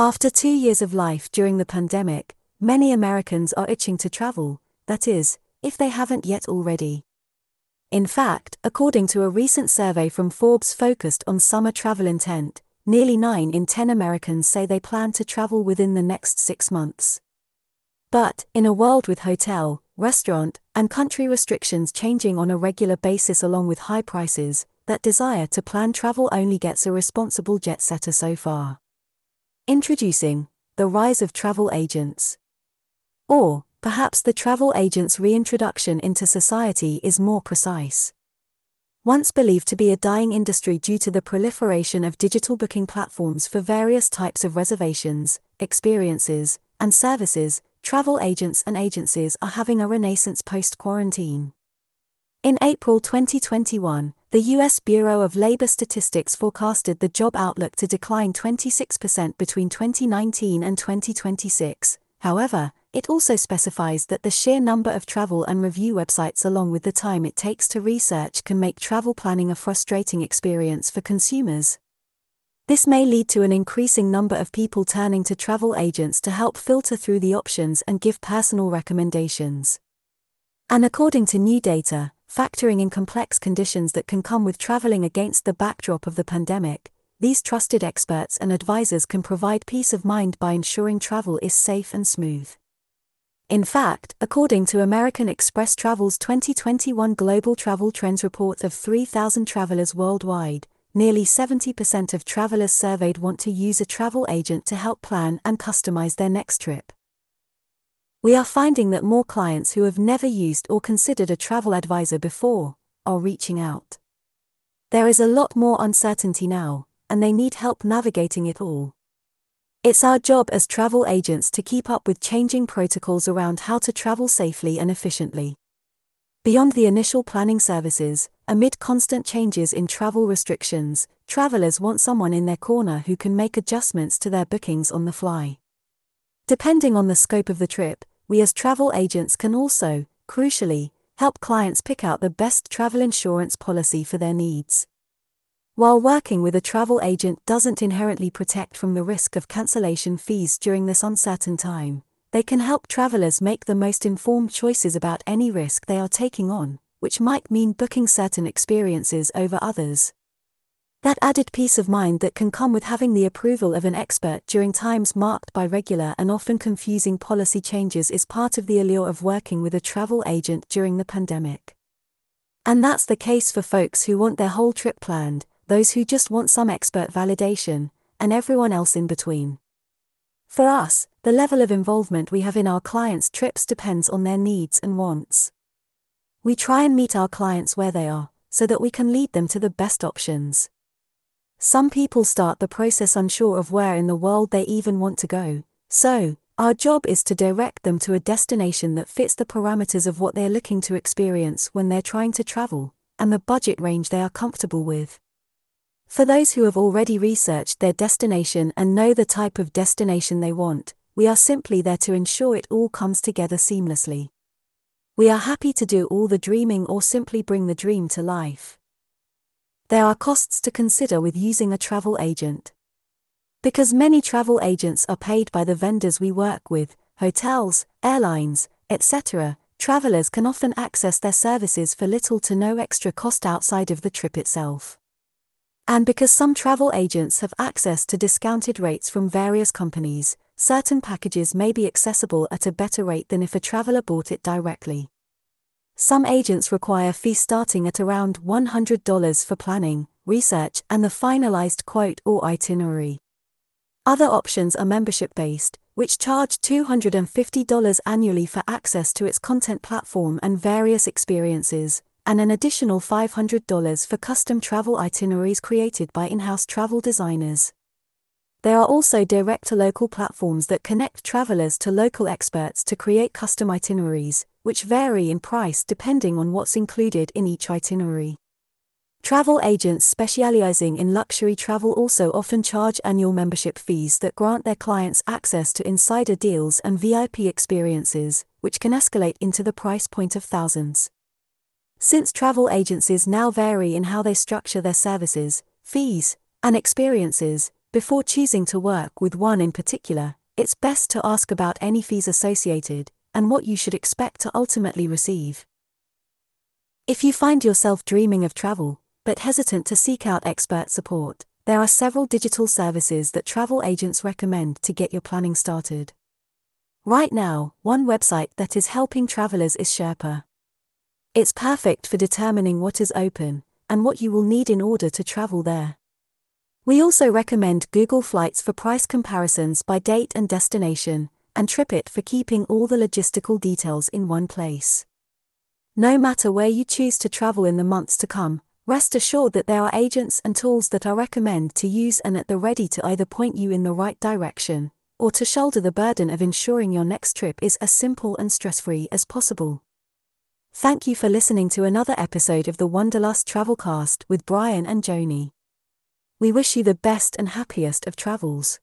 After two years of life during the pandemic, many Americans are itching to travel, that is, if they haven't yet already. In fact, according to a recent survey from Forbes focused on summer travel intent, nearly 9 in 10 Americans say they plan to travel within the next six months. But, in a world with hotel, restaurant, and country restrictions changing on a regular basis along with high prices, that desire to plan travel only gets a responsible jet setter so far. Introducing the rise of travel agents. Or, perhaps the travel agent's reintroduction into society is more precise. Once believed to be a dying industry due to the proliferation of digital booking platforms for various types of reservations, experiences, and services, travel agents and agencies are having a renaissance post quarantine. In April 2021, the U.S. Bureau of Labor Statistics forecasted the job outlook to decline 26% between 2019 and 2026. However, it also specifies that the sheer number of travel and review websites, along with the time it takes to research, can make travel planning a frustrating experience for consumers. This may lead to an increasing number of people turning to travel agents to help filter through the options and give personal recommendations. And according to new data, factoring in complex conditions that can come with traveling against the backdrop of the pandemic, these trusted experts and advisors can provide peace of mind by ensuring travel is safe and smooth. In fact, according to American Express Travel's 2021 Global Travel Trends report of 3,000 travelers worldwide, nearly 70% of travelers surveyed want to use a travel agent to help plan and customize their next trip. We are finding that more clients who have never used or considered a travel advisor before are reaching out. There is a lot more uncertainty now, and they need help navigating it all. It's our job as travel agents to keep up with changing protocols around how to travel safely and efficiently. Beyond the initial planning services, amid constant changes in travel restrictions, travelers want someone in their corner who can make adjustments to their bookings on the fly. Depending on the scope of the trip, we as travel agents can also, crucially, help clients pick out the best travel insurance policy for their needs. While working with a travel agent doesn't inherently protect from the risk of cancellation fees during this uncertain time, they can help travelers make the most informed choices about any risk they are taking on, which might mean booking certain experiences over others. That added peace of mind that can come with having the approval of an expert during times marked by regular and often confusing policy changes is part of the allure of working with a travel agent during the pandemic. And that's the case for folks who want their whole trip planned, those who just want some expert validation, and everyone else in between. For us, the level of involvement we have in our clients' trips depends on their needs and wants. We try and meet our clients where they are, so that we can lead them to the best options. Some people start the process unsure of where in the world they even want to go, so, our job is to direct them to a destination that fits the parameters of what they're looking to experience when they're trying to travel, and the budget range they are comfortable with. For those who have already researched their destination and know the type of destination they want, we are simply there to ensure it all comes together seamlessly. We are happy to do all the dreaming or simply bring the dream to life. There are costs to consider with using a travel agent. Because many travel agents are paid by the vendors we work with, hotels, airlines, etc., travelers can often access their services for little to no extra cost outside of the trip itself. And because some travel agents have access to discounted rates from various companies, certain packages may be accessible at a better rate than if a traveler bought it directly. Some agents require fees starting at around $100 for planning, research, and the finalized quote or itinerary. Other options are membership based, which charge $250 annually for access to its content platform and various experiences, and an additional $500 for custom travel itineraries created by in house travel designers. There are also direct to local platforms that connect travelers to local experts to create custom itineraries, which vary in price depending on what's included in each itinerary. Travel agents specializing in luxury travel also often charge annual membership fees that grant their clients access to insider deals and VIP experiences, which can escalate into the price point of thousands. Since travel agencies now vary in how they structure their services, fees, and experiences, Before choosing to work with one in particular, it's best to ask about any fees associated and what you should expect to ultimately receive. If you find yourself dreaming of travel, but hesitant to seek out expert support, there are several digital services that travel agents recommend to get your planning started. Right now, one website that is helping travelers is Sherpa. It's perfect for determining what is open and what you will need in order to travel there. We also recommend Google Flights for price comparisons by date and destination, and TripIt for keeping all the logistical details in one place. No matter where you choose to travel in the months to come, rest assured that there are agents and tools that I recommend to use and at the ready to either point you in the right direction or to shoulder the burden of ensuring your next trip is as simple and stress free as possible. Thank you for listening to another episode of the Wunderlust Travelcast with Brian and Joni. We wish you the best and happiest of travels.